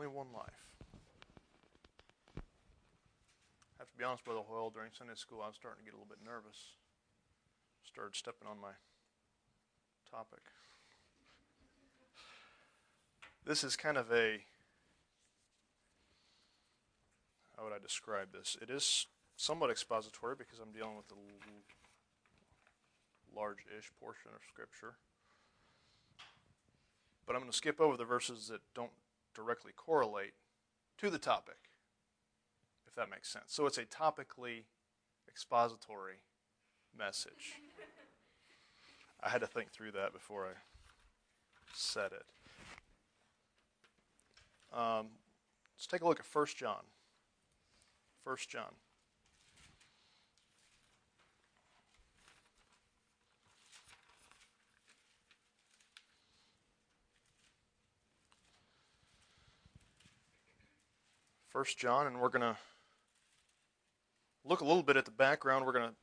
only one life. I have to be honest, Brother Hoyle, during Sunday school, I was starting to get a little bit nervous. Started stepping on my topic. This is kind of a. How would I describe this? It is somewhat expository because I'm dealing with a large ish portion of Scripture. But I'm going to skip over the verses that don't directly correlate to the topic, if that makes sense. So it's a topically expository message. I had to think through that before I said it. Um, let's take a look at 1 John. 1 John. First John, and we're going to look a little bit at the background. We're going to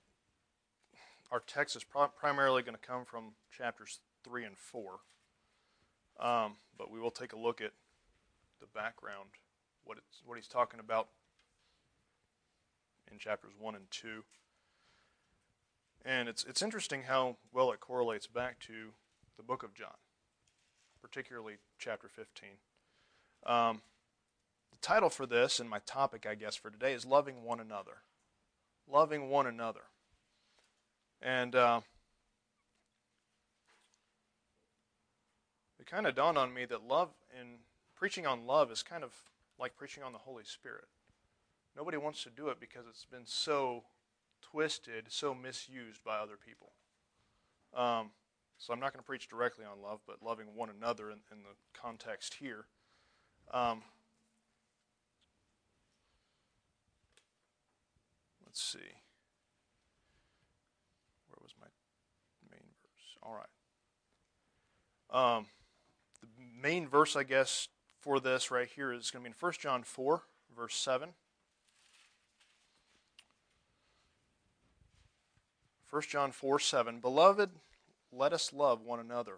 our text is primarily going to come from chapters three and four, um, but we will take a look at the background, what it's what he's talking about in chapters one and two. And it's it's interesting how well it correlates back to the book of John, particularly chapter 15. Um, the title for this and my topic, I guess, for today is Loving One Another. Loving one another. And uh, it kind of dawned on me that love and preaching on love is kind of like preaching on the Holy Spirit. Nobody wants to do it because it's been so twisted, so misused by other people. Um, so I'm not going to preach directly on love, but loving one another in, in the context here. Um, let's see. Where was my main verse? All right. Um, the main verse, I guess, for this right here is going to be in 1 John 4, verse 7. 1 John 4 7. Beloved, let us love one another,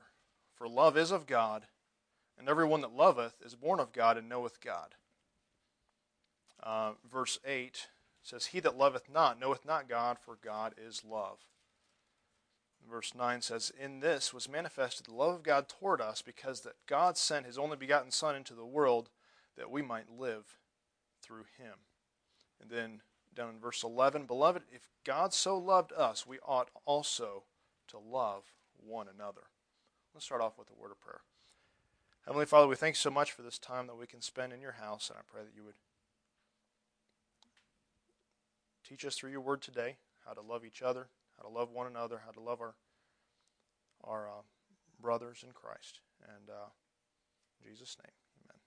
for love is of God, and everyone that loveth is born of God and knoweth God. Uh, verse 8 says, He that loveth not knoweth not God, for God is love. Verse 9 says, In this was manifested the love of God toward us, because that God sent his only begotten Son into the world that we might live through him. And then down in verse 11, Beloved, if God so loved us, we ought also to love one another. Let's start off with a word of prayer. Heavenly Father, we thank you so much for this time that we can spend in your house, and I pray that you would teach us through your word today how to love each other, how to love one another, how to love our our uh, brothers in Christ. And uh, in Jesus' name, amen.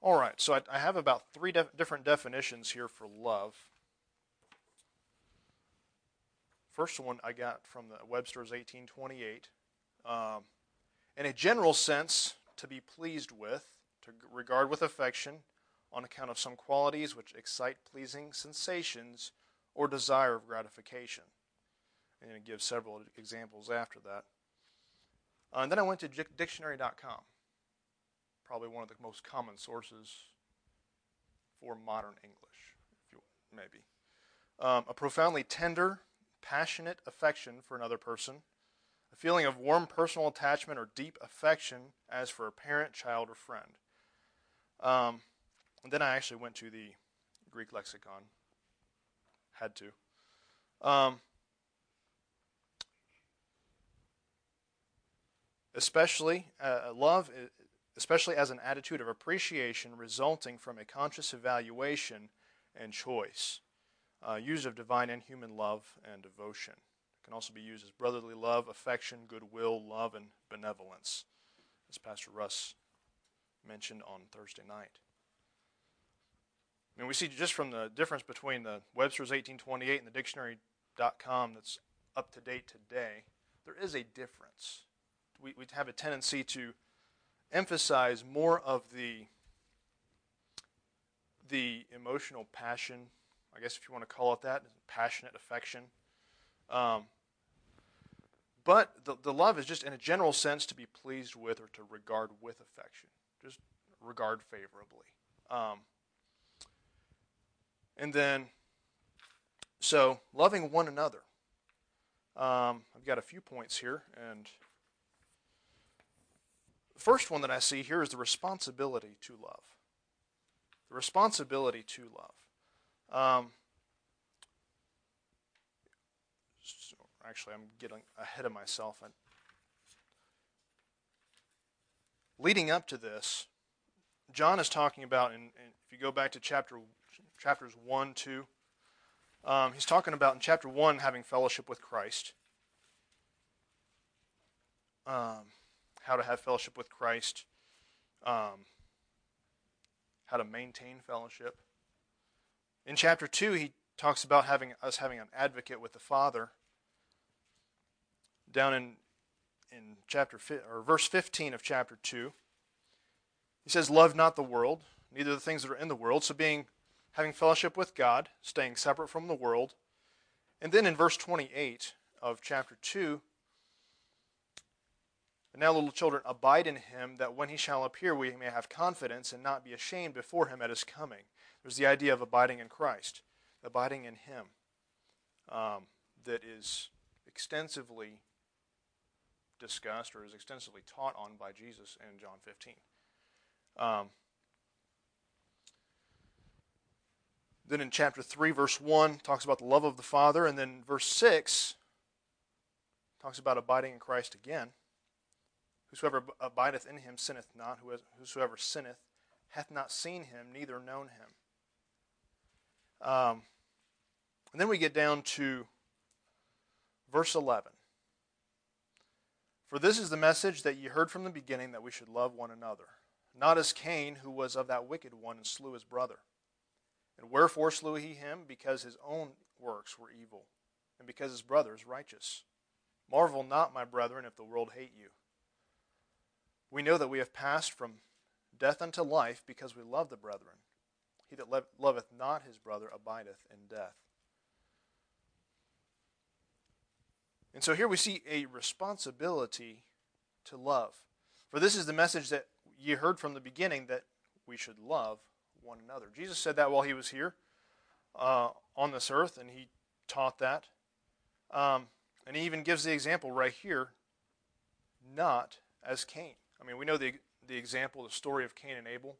All right, so I, I have about three def- different definitions here for love. First one I got from the Webster's 1828. Um, in a general sense, to be pleased with, to regard with affection, on account of some qualities which excite pleasing sensations or desire of gratification. And it gives several examples after that. Uh, and then I went to dictionary.com, probably one of the most common sources for modern English, if you will, maybe. Um, a profoundly tender, passionate affection for another person, a feeling of warm personal attachment or deep affection as for a parent, child, or friend. Um, and then I actually went to the Greek lexicon had to. Um, especially uh, love, uh, especially as an attitude of appreciation resulting from a conscious evaluation and choice. Uh, used of divine and human love and devotion. It can also be used as brotherly love, affection, goodwill, love, and benevolence, as Pastor Russ mentioned on Thursday night. I mean, we see just from the difference between the Webster's 1828 and the dictionary.com that's up to date today, there is a difference. We, we have a tendency to emphasize more of the the emotional passion, I guess if you want to call it that, passionate affection. Um, but the, the love is just in a general sense to be pleased with or to regard with affection. Just regard favorably. Um, and then, so loving one another. Um, I've got a few points here, and the first one that I see here is the responsibility to love. The responsibility to love. Um, so actually, I'm getting ahead of myself. And leading up to this, John is talking about, and if you go back to chapter chapters one, two, um, he's talking about in chapter one having fellowship with Christ, um, how to have fellowship with Christ, um, how to maintain fellowship. In chapter two, he talks about having us having an advocate with the Father. Down in in chapter or verse 15 of chapter 2 he says love not the world neither the things that are in the world so being having fellowship with god staying separate from the world and then in verse 28 of chapter 2 and now little children abide in him that when he shall appear we may have confidence and not be ashamed before him at his coming there's the idea of abiding in christ abiding in him um, that is extensively discussed or is extensively taught on by Jesus in John 15. Um, then in chapter 3, verse 1, talks about the love of the Father. And then verse 6 talks about abiding in Christ again. Whosoever abideth in him sinneth not. Whosoever sinneth hath not seen him, neither known him. Um, and then we get down to verse 11. For this is the message that ye heard from the beginning that we should love one another, not as Cain, who was of that wicked one, and slew his brother. And wherefore slew he him? Because his own works were evil, and because his brother's righteous. Marvel not, my brethren, if the world hate you. We know that we have passed from death unto life because we love the brethren. He that loveth not his brother abideth in death. And so here we see a responsibility to love. For this is the message that ye heard from the beginning that we should love one another. Jesus said that while he was here uh, on this earth, and he taught that. Um, and he even gives the example right here not as Cain. I mean, we know the, the example, the story of Cain and Abel.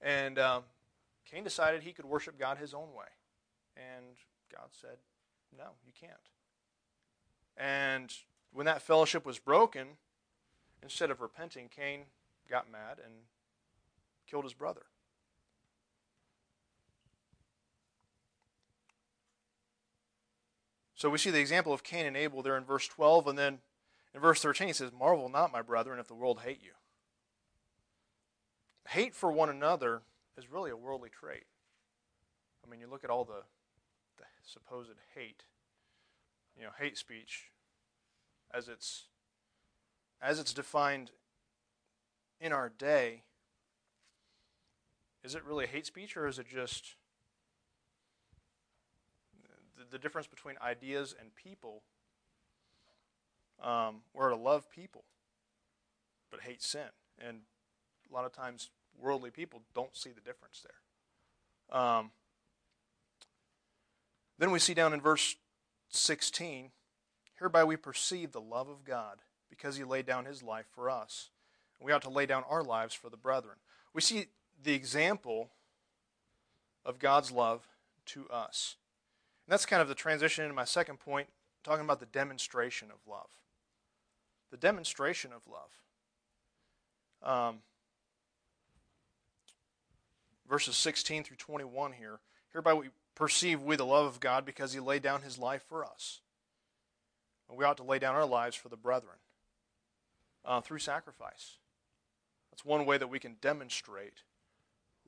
And um, Cain decided he could worship God his own way. And God said, no, you can't. And when that fellowship was broken, instead of repenting, Cain got mad and killed his brother. So we see the example of Cain and Abel there in verse 12, and then in verse 13 he says, Marvel not, my brethren, if the world hate you. Hate for one another is really a worldly trait. I mean, you look at all the, the supposed hate you know, hate speech as it's as it's defined in our day, is it really hate speech or is it just the, the difference between ideas and people? Um, we're to love people, but hate sin. And a lot of times, worldly people don't see the difference there. Um, then we see down in verse 16, hereby we perceive the love of God because he laid down his life for us. We ought to lay down our lives for the brethren. We see the example of God's love to us. And that's kind of the transition into my second point, talking about the demonstration of love. The demonstration of love. Um, verses 16 through 21 here. Hereby we perceive we the love of God because he laid down his life for us. And we ought to lay down our lives for the brethren uh, through sacrifice. That's one way that we can demonstrate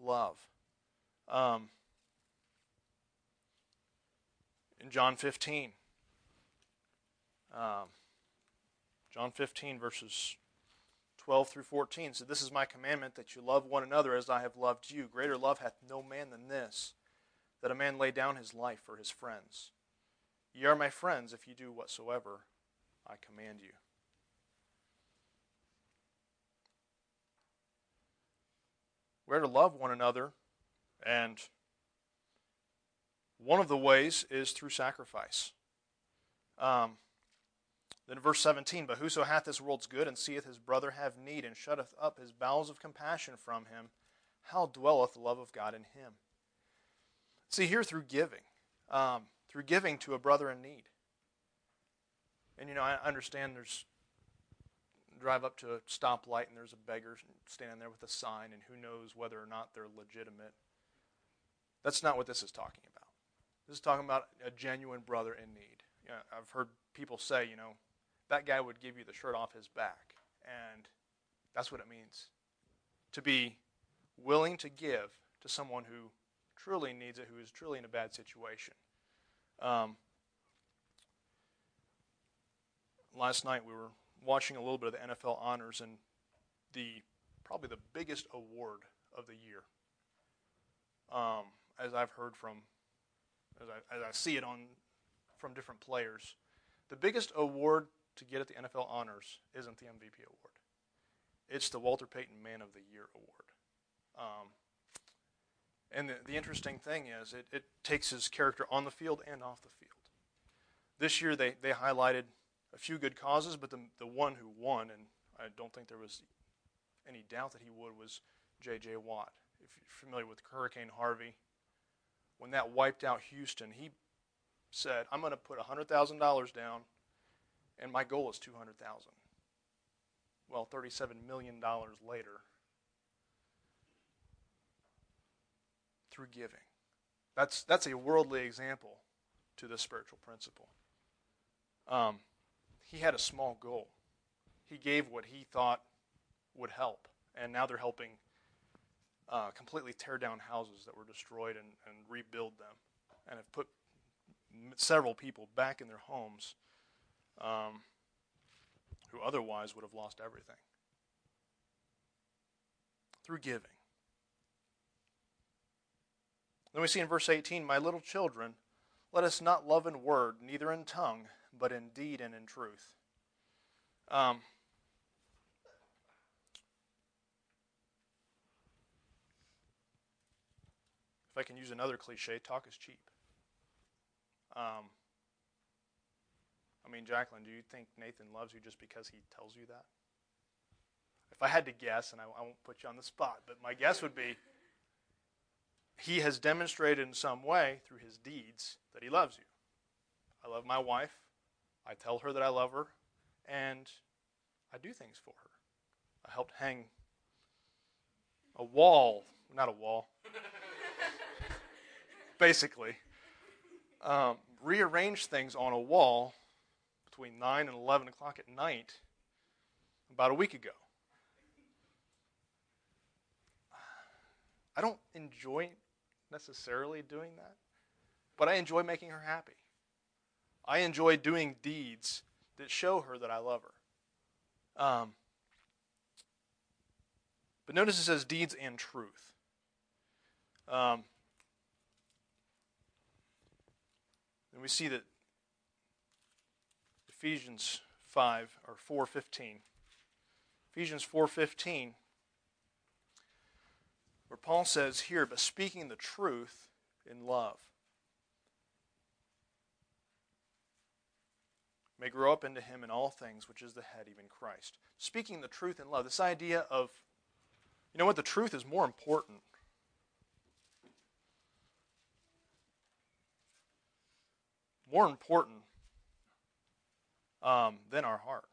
love. Um, in John 15, um, John 15, verses 12 through 14 said, This is my commandment that you love one another as I have loved you. Greater love hath no man than this that a man lay down his life for his friends. Ye are my friends if you do whatsoever I command you. We're to love one another, and one of the ways is through sacrifice. Um, then verse 17, But whoso hath this world's good and seeth his brother have need and shutteth up his bowels of compassion from him, how dwelleth the love of God in him? See, here through giving, um, through giving to a brother in need. And you know, I understand there's drive up to a stoplight and there's a beggar standing there with a sign, and who knows whether or not they're legitimate. That's not what this is talking about. This is talking about a genuine brother in need. You know, I've heard people say, you know, that guy would give you the shirt off his back. And that's what it means to be willing to give to someone who truly needs it, who is truly in a bad situation. Um, last night we were watching a little bit of the NFL honors and the probably the biggest award of the year. Um, as I've heard from, as I, as I see it on from different players, the biggest award to get at the NFL honors isn't the MVP award. It's the Walter Payton Man of the Year award. Um, and the, the, interesting thing is, it, it takes his character on the field and off the field. This year, they, they highlighted a few good causes, but the, the one who won, and I don't think there was any doubt that he would, was J.J. Watt. If you're familiar with Hurricane Harvey, when that wiped out Houston, he said, I'm going to put $100,000 down, and my goal is 200000 Well, $37 million later, through giving. That's, that's a worldly example to this spiritual principle. Um, he had a small goal. He gave what he thought would help, and now they're helping uh, completely tear down houses that were destroyed and, and rebuild them, and have put several people back in their homes um, who otherwise would have lost everything through giving. Then we see in verse 18, My little children, let us not love in word, neither in tongue, but in deed and in truth. Um, if I can use another cliche, talk is cheap. Um, I mean, Jacqueline, do you think Nathan loves you just because he tells you that? If I had to guess, and I, I won't put you on the spot, but my guess would be he has demonstrated in some way through his deeds that he loves you. I love my wife. I tell her that I love her, and I do things for her. I helped hang a wall, not a wall, basically, um, rearrange things on a wall between 9 and 11 o'clock at night about a week ago. I don't enjoy necessarily doing that, but I enjoy making her happy. I enjoy doing deeds that show her that I love her. Um, but notice it says deeds and truth. Um, we see that Ephesians 5 or 4:15. Ephesians 4:15 where Paul says here, but speaking the truth in love. may grow up into him in all things, which is the head, even Christ. Speaking the truth in love. This idea of, you know what, the truth is more important. More important um, than our heart.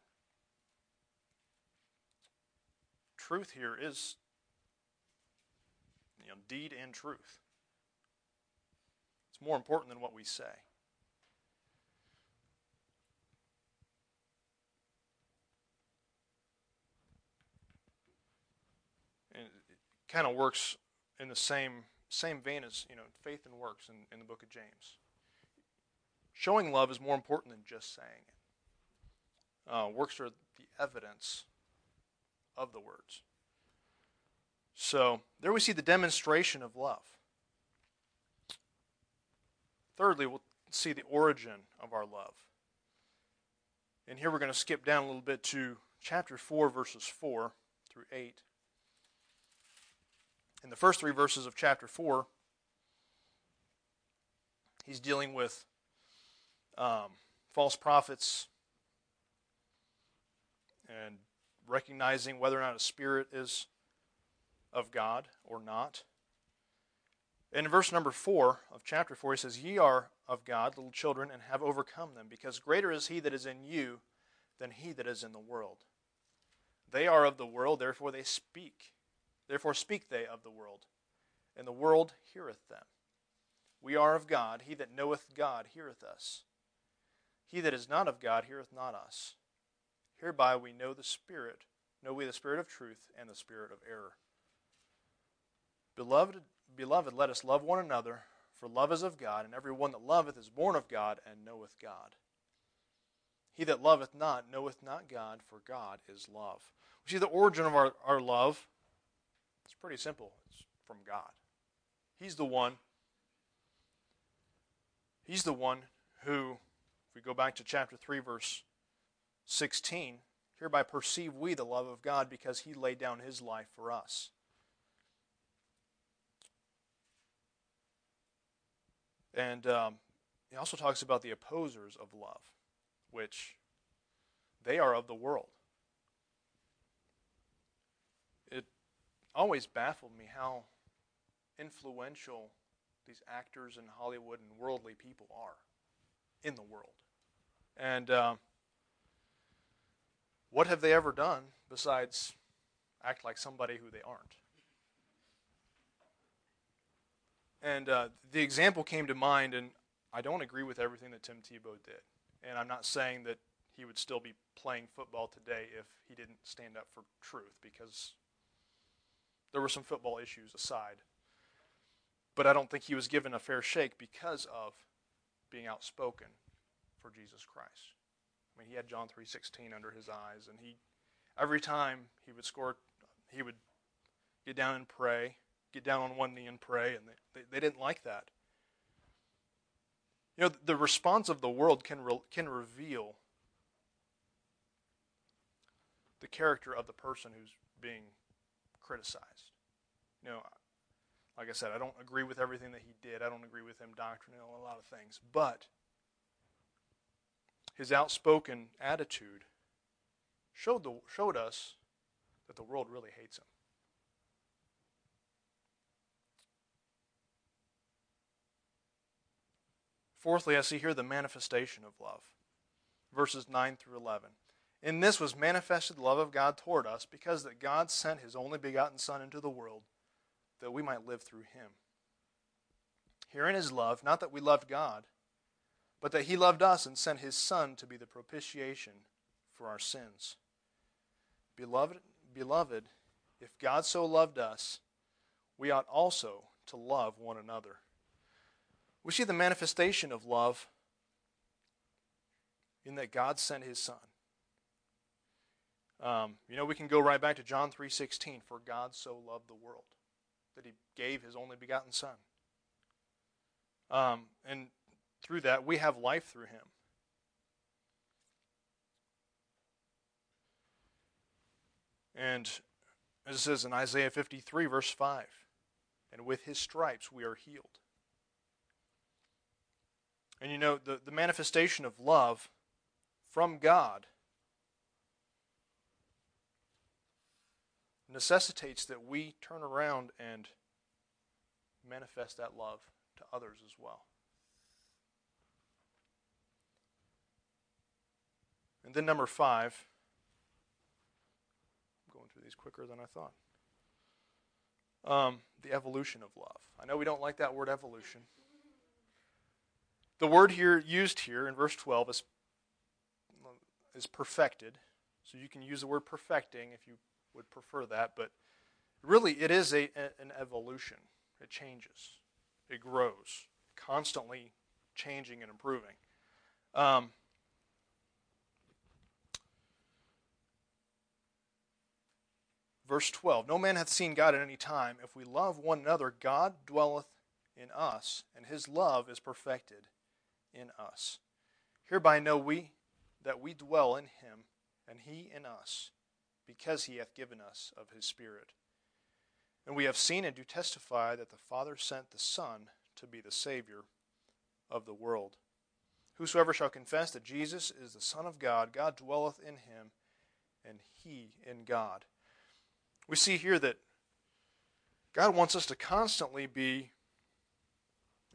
Truth here is, you know, deed and truth. It's more important than what we say. And it kind of works in the same same vein as you know faith and works in, in the book of James. Showing love is more important than just saying it. Uh, works are the evidence of the words. So there we see the demonstration of love. Thirdly, we'll see the origin of our love. And here we're going to skip down a little bit to chapter 4, verses 4 through 8. In the first three verses of chapter 4, he's dealing with um, false prophets and recognizing whether or not a spirit is of God or not. In verse number 4 of chapter 4, he says, Ye are of God, little children, and have overcome them, because greater is he that is in you than he that is in the world. They are of the world, therefore they speak. Therefore speak they of the world, and the world heareth them. We are of God. He that knoweth God heareth us. He that is not of God heareth not us. Hereby we know the Spirit, know we the Spirit of truth and the Spirit of error. Beloved, beloved, let us love one another, for love is of God, and every one that loveth is born of God and knoweth God. He that loveth not knoweth not God, for God is love. We see the origin of our, our love. It's pretty simple. It's from God. He's the one. He's the one who, if we go back to chapter 3, verse 16, hereby perceive we the love of God because he laid down his life for us. And um, he also talks about the opposers of love, which they are of the world. It always baffled me how influential these actors in Hollywood and worldly people are in the world. And uh, what have they ever done besides act like somebody who they aren't? And uh, the example came to mind, and I don't agree with everything that Tim Tebow did. And I'm not saying that he would still be playing football today if he didn't stand up for truth, because there were some football issues aside. But I don't think he was given a fair shake because of being outspoken for Jesus Christ. I mean, he had John 3:16 under his eyes, and he every time he would score, he would get down and pray get down on one knee and pray, and they, they, didn't like that. You know, the response of the world can, re, can reveal the character of the person who's being criticized. You know, like I said, I don't agree with everything that he did. I don't agree with him doctrinally on a lot of things. But his outspoken attitude showed, the, showed us that the world really hates him. Fourthly, I see here the manifestation of love. Verses 9 through 11. In this was manifested the love of God toward us, because that God sent his only begotten Son into the world, that we might live through him. Herein is love, not that we loved God, but that he loved us and sent his Son to be the propitiation for our sins. Beloved, beloved, if God so loved us, we ought also to love one another. We see the manifestation of love in that God sent his son. Um, you know, we can go right back to John 3:16, for God so loved the world that he gave his only begotten son. Um, and through that we have life through him. And as it says in Isaiah 53 verse 5, and with his stripes we are healed. And you know, the, the manifestation of love from God necessitates that we turn around and manifest that love to others as well. And then number five, I'm going through these quicker than I thought. Um, the evolution of love. I know we don't like that word evolution. The word here used here in verse 12 is, is perfected. So you can use the word perfecting if you would prefer that, but really it is a, an evolution. It changes, it grows, constantly changing and improving. Um, verse 12 No man hath seen God at any time. If we love one another, God dwelleth in us, and his love is perfected in us. Hereby know we that we dwell in him, and he in us, because he hath given us of his Spirit. And we have seen and do testify that the Father sent the Son to be the Savior of the world. Whosoever shall confess that Jesus is the Son of God, God dwelleth in him, and he in God. We see here that God wants us to constantly be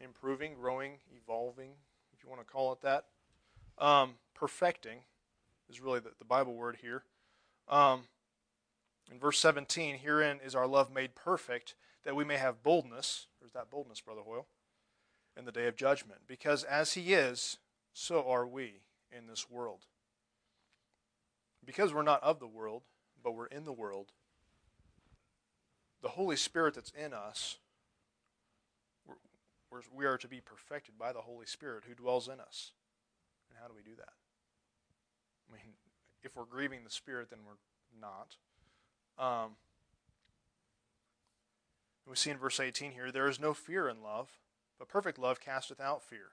improving, growing, evolving, if you want to call it that. Um, perfecting is really the, the Bible word here. Um, in verse 17, herein is our love made perfect, that we may have boldness. There's that boldness, Brother Hoyle, in the day of judgment. Because as he is, so are we in this world. Because we're not of the world, but we're in the world, Holy Spirit that's in us, we're, we are to be perfected by the Holy Spirit who dwells in us. And how do we do that? I mean, if we're grieving the Spirit, then we're not. Um, we see in verse 18 here there is no fear in love, but perfect love casteth out fear.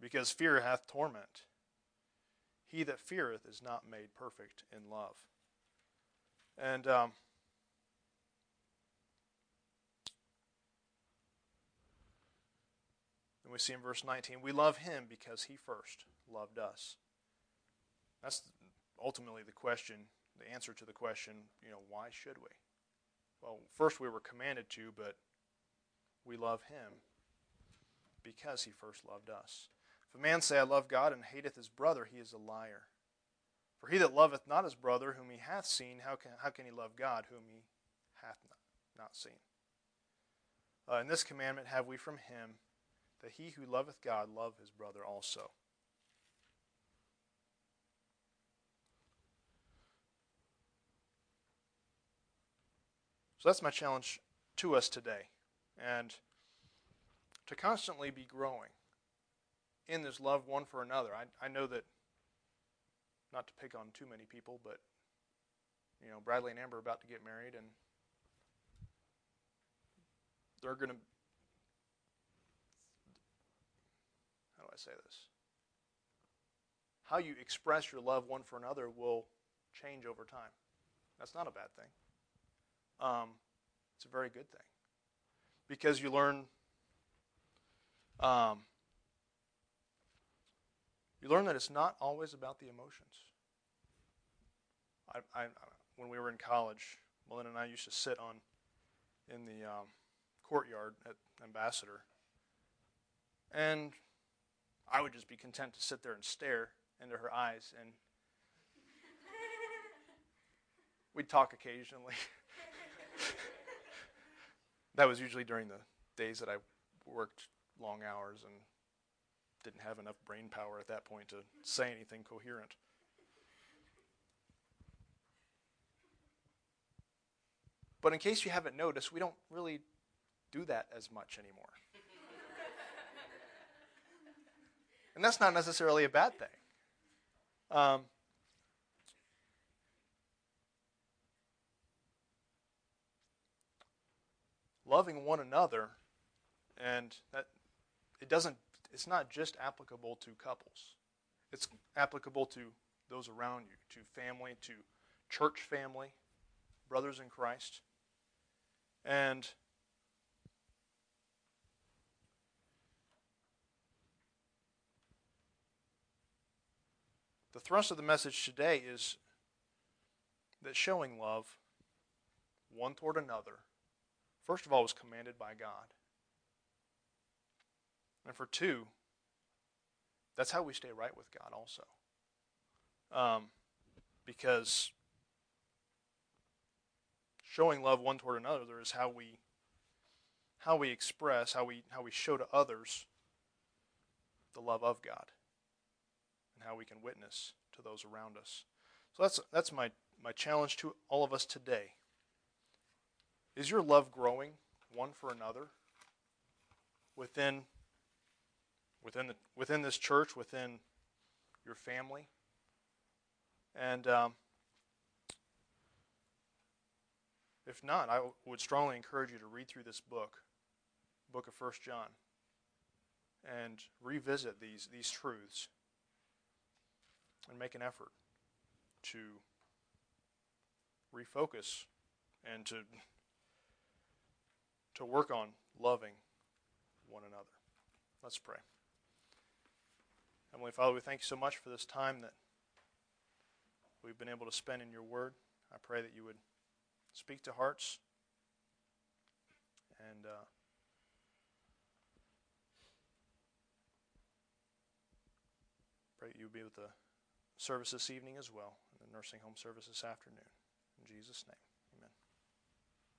Because fear hath torment. He that feareth is not made perfect in love. And um, and we see in verse 19, we love him because he first loved us. That's ultimately the question the answer to the question, you know, why should we? Well, first we were commanded to, but we love him because he first loved us. If a man say, I love God, and hateth his brother, he is a liar. For he that loveth not his brother whom he hath seen, how can, how can he love God whom he hath not, not seen? Uh, in this commandment have we from him that he who loveth God love his brother also. So that's my challenge to us today. And to constantly be growing in this love one for another. I, I know that, not to pick on too many people, but, you know, Bradley and Amber are about to get married, and they're going to. How do I say this? How you express your love one for another will change over time. That's not a bad thing um, it's a very good thing because you learn um, you learn that it's not always about the emotions. I, I, when we were in college, Melinda and I used to sit on in the um, courtyard at Ambassador, and I would just be content to sit there and stare into her eyes, and we'd talk occasionally. that was usually during the days that I worked long hours and didn't have enough brain power at that point to say anything coherent. But in case you haven't noticed, we don't really do that as much anymore. And that's not necessarily a bad thing. Um, loving one another, and that it doesn't. It's not just applicable to couples. It's applicable to those around you, to family, to church family, brothers in Christ, and. The thrust of the message today is that showing love one toward another first of all, was commanded by God. And for two, that's how we stay right with God also. Um, because showing love one toward another is how we how we express, how we how we show to others the love of God how we can witness to those around us. So that's that's my, my challenge to all of us today. Is your love growing one for another within within the within this church, within your family? And um, if not, I would strongly encourage you to read through this book, book of First John, and revisit these these truths and make an effort to refocus and to to work on loving one another. Let's pray. Heavenly Father, we thank you so much for this time that we've been able to spend in your word. I pray that you would speak to hearts and uh, pray that you would be with the service this evening as well, and the nursing home service this afternoon. In Jesus' name.